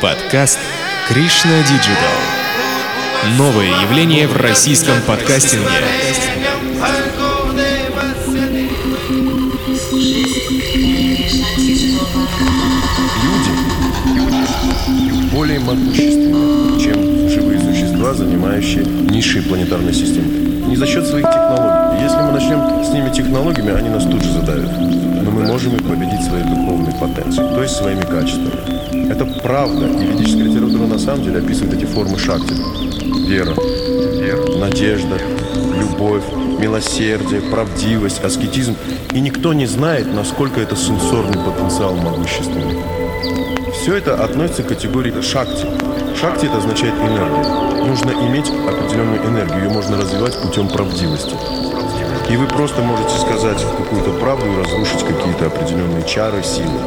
Подкаст Кришна Диджитал. Новое явление в российском подкастинге. Люди более могущественны, чем живые существа, занимающие низшие планетарные системы. Не за счет своих технологий. Если мы начнем с ними технологиями, они нас тут же задавят. Но мы можем их победить своей духовной потенцией, то есть своими качествами. Это правда, и ведическая литература на самом деле описывает эти формы шакти. Вера, вера, надежда, любовь, милосердие, правдивость, аскетизм. И никто не знает, насколько это сенсорный потенциал могущественный. Все это относится к категории шакти. Шакти это означает энергия. Нужно иметь определенную энергию, ее можно развивать путем правдивости. И вы просто можете сказать какую-то правду и разрушить какие-то определенные чары, силы.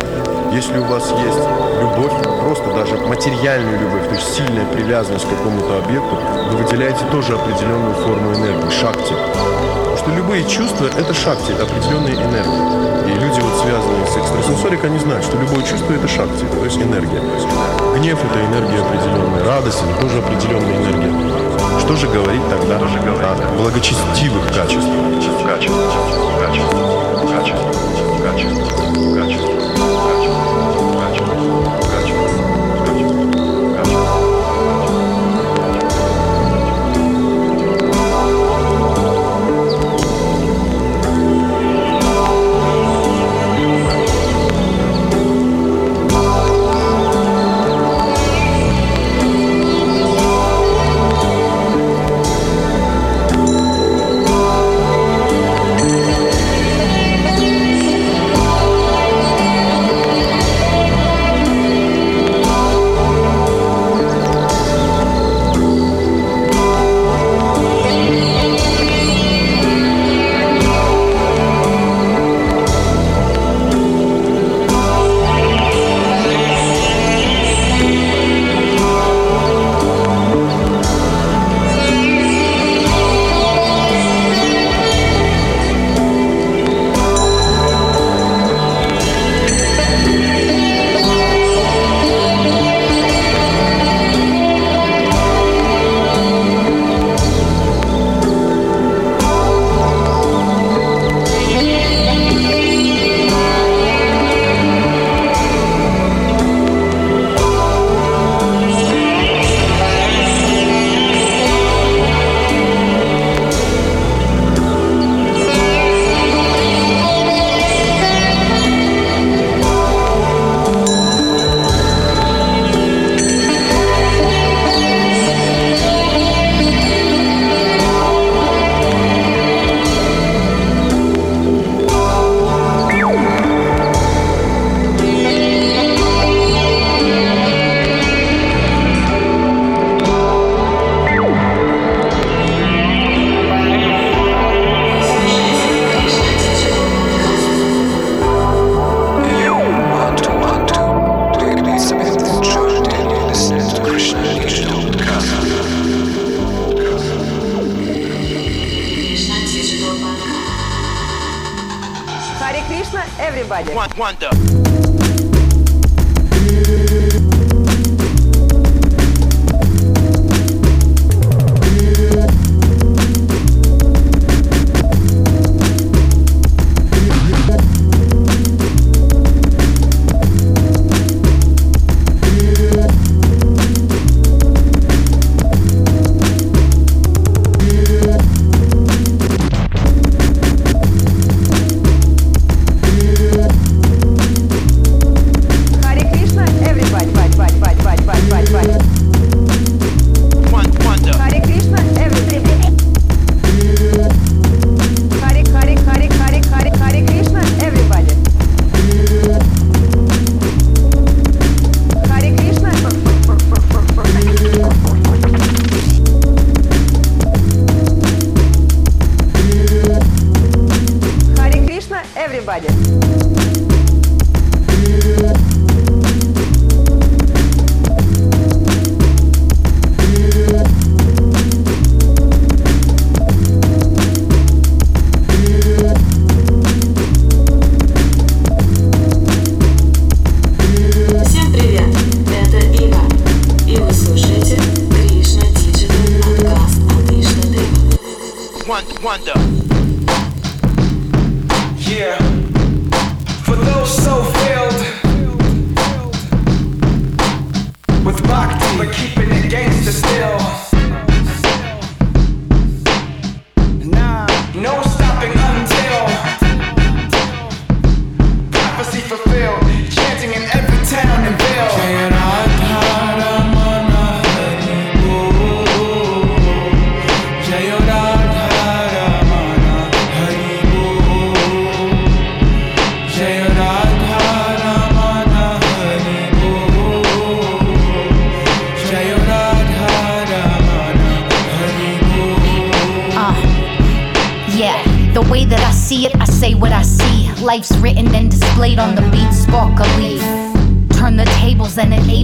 Если у вас есть любовь, просто даже материальную любовь, то есть сильная привязанность к какому-то объекту, вы выделяете тоже определенную форму энергии, шакти. Потому что любые чувства – это шакти, это определенная энергия. И люди, вот связанные с экстрасенсорикой, они знают, что любое чувство – это шакти, то есть энергия. Гнев – это энергия определенная, радость – это тоже определенная энергия. Что же говорить тогда о благочестивых качествах? Качествах, качествах, качествах, качествах, качествах.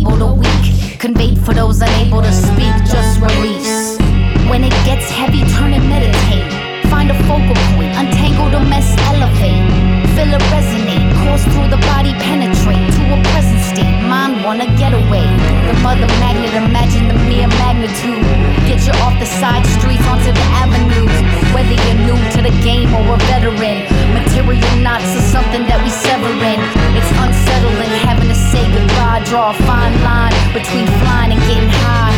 The weak. Conveyed for those unable to speak, just release. When it gets heavy, turn and meditate. Find a focal point, untangle the mess, elevate. Feel it resonate, course through the body, penetrate to a present state. Mind wanna get away. The mother magnet, imagine the mere magnitude. Get you off the side streets onto the avenues. Whether you're new to the game or a veteran, material knots are something that we sever in. It's unsettling having to say goodbye. Draw a fine line between flying and getting high.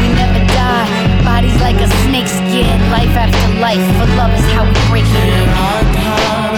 We never die. Bodies like a snake skin. Life after life. For love is how we break it in.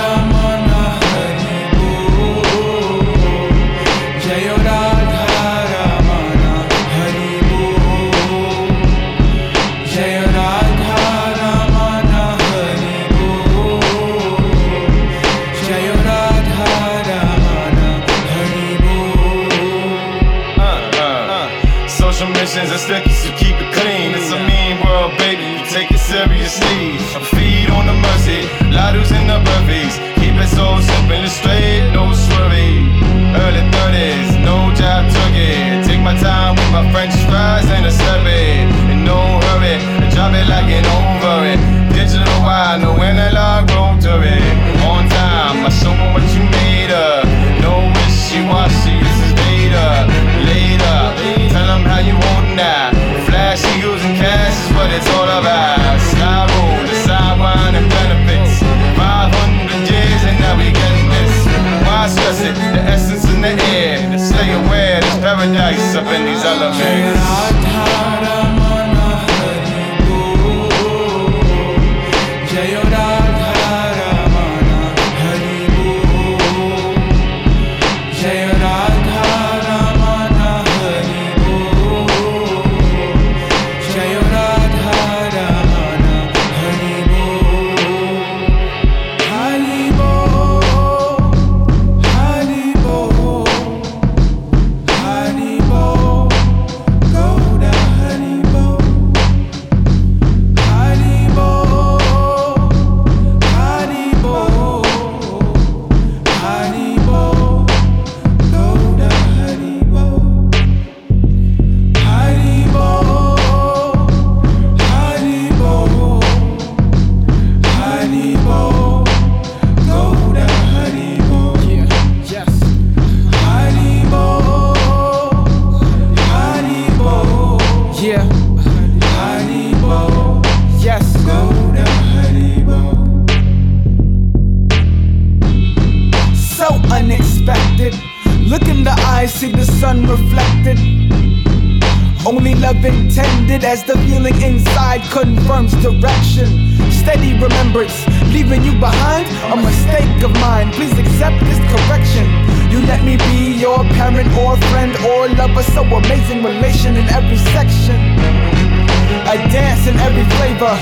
Social missions and stickies to keep it clean. It's a mean world, baby. You take it seriously. I feed on the mercy, ladders in the birthdays. Keep it so simple and straight, no swervy. Early 30s, no job turkey. Take my time with my French fries and a slurpee. In no hurry, drop it like an over it. Digital wide, no analog rotary. You. Flash eagles and cash is what it's all about. Sky roll, the sideline and benefits. 500 years and now we getting this. Why stress it? The essence in the air. Stay aware, there's paradise up in these elements. Intended as the feeling inside confirms direction. Steady remembrance, leaving you behind, a mistake of mine. Please accept this correction. You let me be your parent or friend or lover, so amazing relation in every section. A dance in every flavor.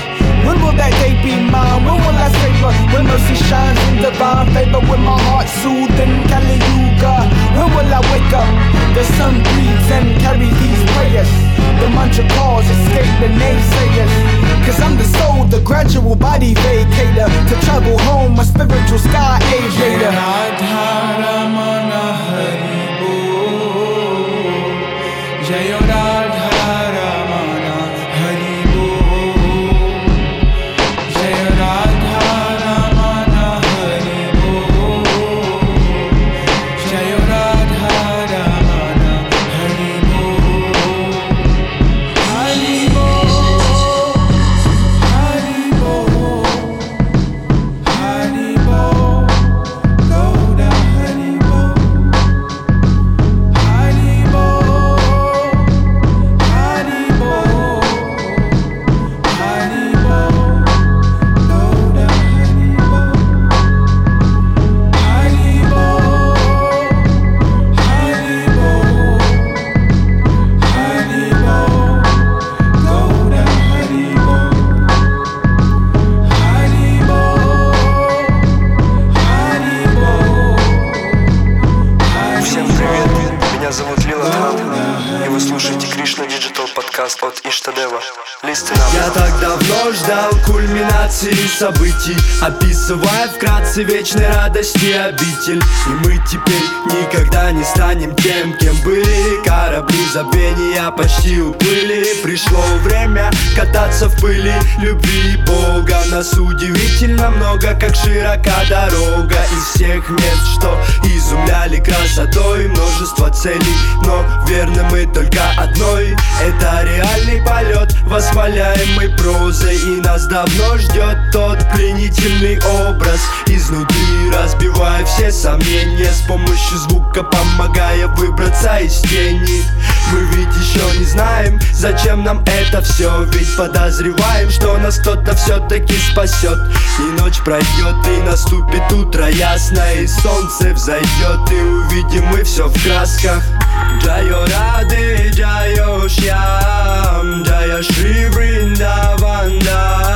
When will that day be mine? When will I savor? When mercy shines in divine favor, when my heart soothing Kali Yuga. When will I wake up? The sun breathes and carry these prayers. The mantra calls, escape the naysayers. Cause I'm the soul, the gradual body vacator. To travel home, my spiritual sky aviator. Вкратце вечной радости обитель. И мы теперь никогда не станем тем, кем были. Корабли забвения почти уплыли Пришло время кататься в пыли любви Бога. Нас удивительно много, как широка дорога. Из всех мест, что изумляли красотой. Множество целей, но верны мы только одной. Это реальный полет, восхваляемый прозой. И нас давно ждет тот пленительный образ. Изнутри разбивая все сомнения С помощью звука помогая выбраться из тени. Мы ведь еще не знаем, зачем нам это все Ведь подозреваем, что нас кто-то все-таки спасет И ночь пройдет, и наступит утро ясное И солнце взойдет, и увидим мы все в красках. Джайо Рады, Джайо Шьям, Джая Шри Вриндавандам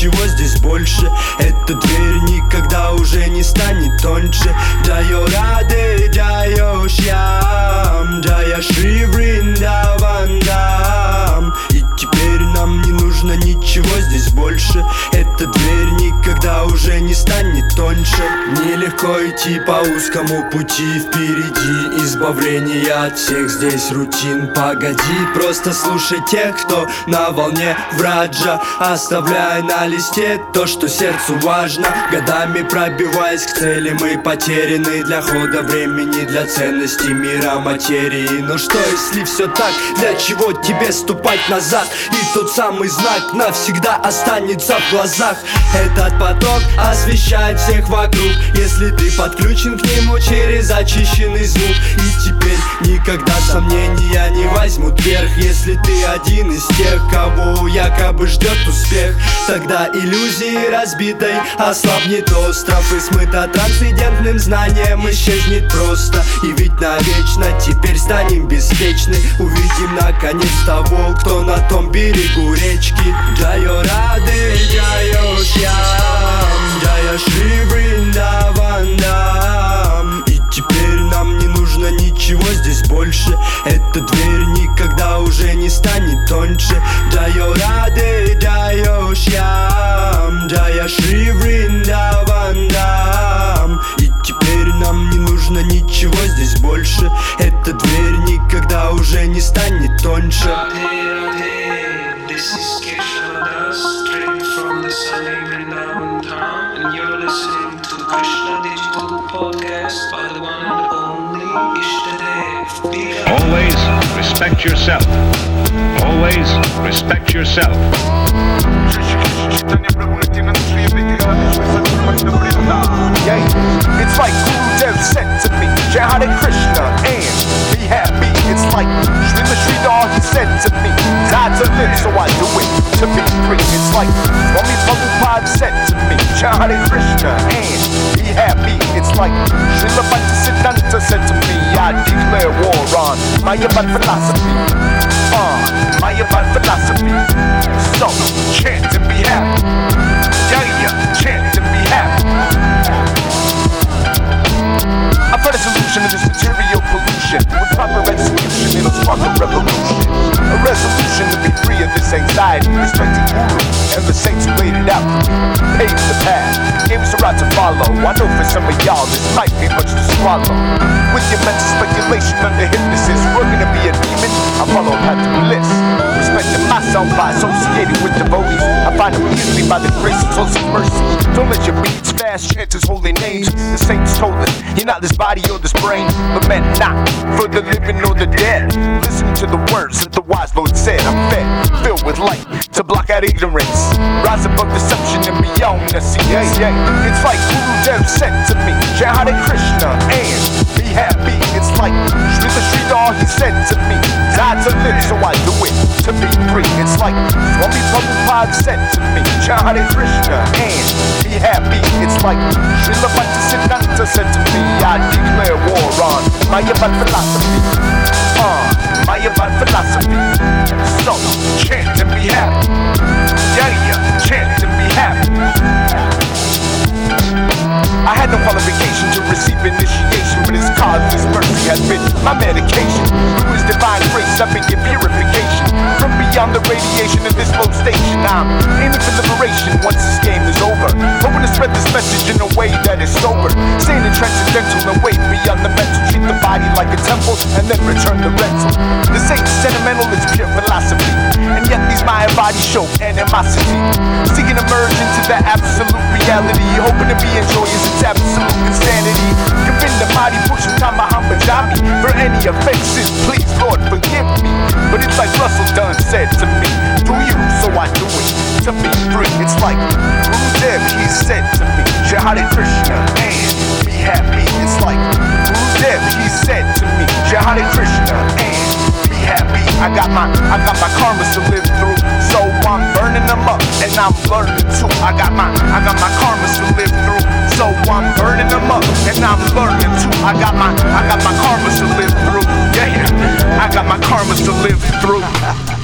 ничего здесь больше. Эта дверь никогда уже не станет тоньше. Джайо Рады, Джайо Шьям, Джая Шри Вриндавандам И теперь нам не нужно ничего здесь больше. Эта дверь никогда уже не станет тоньше Нелегко идти по узкому пути Впереди. Избавление от всех здесь рутин. Погоди, просто слушай тех, кто на волне враджа. Оставляя на листе то, что сердцу важно. Годами пробиваясь к цели Мы потеряны. Для хода времени Для ценности мира материи. Но что если все так? Для чего тебе ступать назад? И тот самый знак навсегда останется в глазах. Этот поток освещает всех вокруг Если ты подключен к нему через очищенный звук. И теперь никогда сомнения не возьмут верх Если ты один из тех, кого якобы ждет успех Тогда иллюзии разбитой ослабнет остров И смыто трансцендентным знанием исчезнет просто. И ведь навечно теперь станем беспечны. Увидим наконец того, кто на том берегу речки. Джайо Рады, Джайо Шьям, Джая Шри не станет тоньше Джайо Рады, Джайо Шьям, Джая Шри Вриндавандам И теперь нам не нужно ничего здесь больше Эта дверь никогда уже не станет тоньше This is Krishna Das, straight from the sunny Vrindavan town, and you're listening to Krishna Digital Podcast by the one and only Ishtadev. Always respect yourself. Always respect yourself. Yeah, it's like Guru Dev said to me, Jai Hare Krishna and be happy. It's like Srila Sridhar he said to me, die to live, so I do it to be free. It's like Swami Prabhupada said to me, Jai Hare Krishna and be happy. It's like Srila Bhaktisiddhanta said to me, I declare war on Mayavad philosophy. Uh, Mayavad philosophy. So, chant and be happy. Yeah, yeah, chant be happy. A solution to this material pollution. With proper execution, it'll spark a revolution. A resolution to be free of this anxiety. Respecting Guru and the saints who laid it out. Paved the path. gave us are out to follow. I know for some of y'all this might be much to swallow. With your mental speculation under hypnosis, we're gonna be a demon, I follow a path to bliss. Respecting myself by associating with devotees. I find easily by the grace and close mercy. Don't let your beats fast chant his holy names. The saints told us, you're not this body or this brain, but meant not for the living or the dead. Listen to the words that the wise Lord said. I'm fed, filled with light to block out ignorance. Rise above deception and beyond the sea. It's like Guru Dev said to me, Jai Hare Krishna and be happy. It's like Srila Sridhar he said to me, die to live, so I do it to be free. It's like Swami Prabhupada said to me, Hare Krishna and be happy. It's like Srila Bhaktisiddhanta said to me, I declare war on Mayavad philosophy. Uh, Mayavad philosophy. So, chant and be happy. Yeah, yeah, chant and be happy. I had no qualification to receive initiation, but His cause is mercy has been my medication. Through his divine grace, I've been purification. From beyond the radiation of this low station, I'm aiming for liberation once this game is over. Hoping to spread this message in a way that is sober. Sane and transcendental and way beyond the mental. Treat the body like a temple and then return the rental. This ain't sentimental, it's pure philosophy. And yet these Maya bodies show animosity. Seeking merge into the absolute reality. Hoping to be enjoyers, it's absolute insanity. Govinda Madi Pushim Tamahamba Jami. For any offenses, please, Lord, forgive me. But it's like Russell Dunn said to me, Do you, so I do it. To be free, it's like Gurudev, he said to me, Jai Hare Krishna, and be happy. It's like Gurudev, he said to me, Jai Hare Krishna, and be happy. I got my, I got my karmas to live through, so burning them up, and I'm learning too. I got my, I got my karmas to live through, so I'm burning them up, and I'm learning too. I got my, I got my karmas to live through, yeah, yeah. I got my karmas to live through.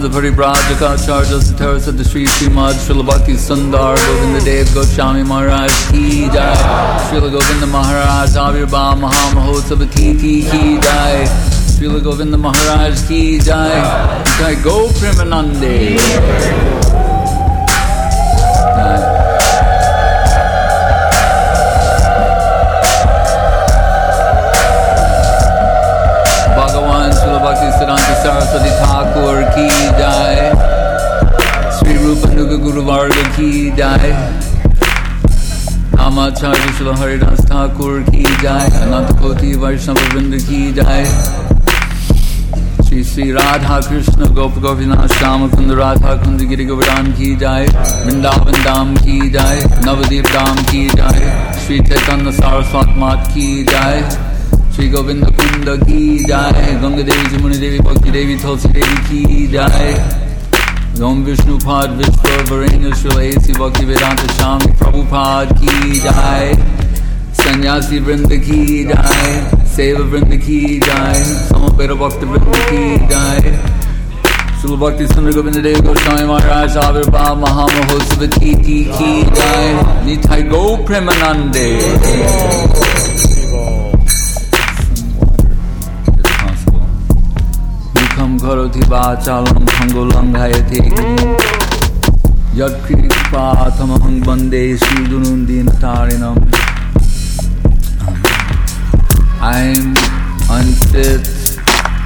Vishnupad Paramahansa Paribrajaka Charja Satara Sata Sri Srimad Srila Bhakti Sundar Govinda Dev Goswami Maharaj Ki Jai. Srila Govinda Maharaj Avirbha Mahamahotsav Ti Ti Ki Jai. Srila Govinda Maharaj Ki Jai. Jai Go Premanande बोलो हरिदास ठाकुर की जाए अनंत कोटि वैष्णव बिंद की जाए। श्री श्री राधा कृष्ण, गोप गोपीनाथ, श्याम कुंद, राधा कुंद, गिरी गोपराम की जाए, वृंदावन धाम की जाए, नवदीप धाम की जाए, श्री चैतन्य सारस्वत मात की जाए, श्री गोविंद कुंद की जाए गंगा देवी जमुन देवी, भक्ति देवी, तुलसी देवी की जाए। ओम विष्णु पाद विश्व वरेण्य श्री भक्ति वेदांत स्वामी प्रभुपाद की जाए। सन्यासी वृंद की जाए, सेव वृंद की जाए समपेर भक्त वृंद की जाए। सुबह भक्ति सुंदर गोविंद देव गोस्वामी महाराज, आविर्भाव महामहोत्सव की की की जाए। निथाई गो प्रेमानंदे। करोति वाचालं भङ्गो लङ्घायते यत्कृपाथमहं वंदे श्रीदुनुन्दीनतारिणम् I'm unfit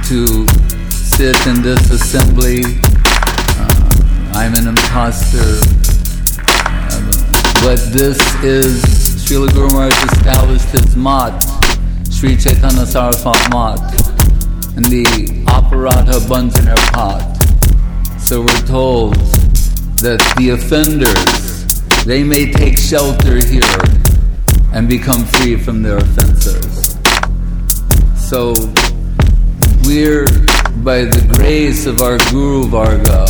to sit in this assembly. Uh, I'm an imposter. Uh, but this is Srila Guru Maharaj established his mat, Sri Chaitanya Saraswat Math, and the operata buns in her pot. So we're told that the offenders, they may take shelter here and become free from their offenses. So we're, by the grace of our Guru Varga,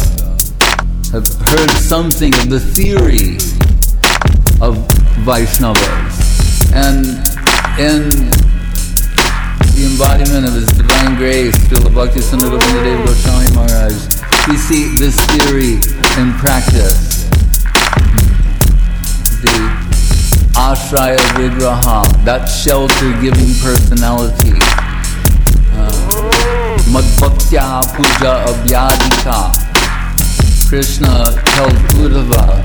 have heard something of the theory of Vaishnavas. And in the embodiment of His Divine Grace, Srila Bhakti Dev Goswami Maharaj, we see this theory in practice the ashraya vigraha, that shelter-giving personality. Madbhakta puja abhyadhika. Krishna tells Uddhava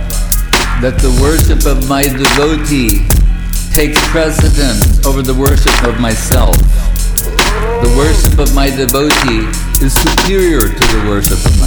that the worship of my devotee takes precedence over the worship of myself. The worship of my devotee is superior to the worship of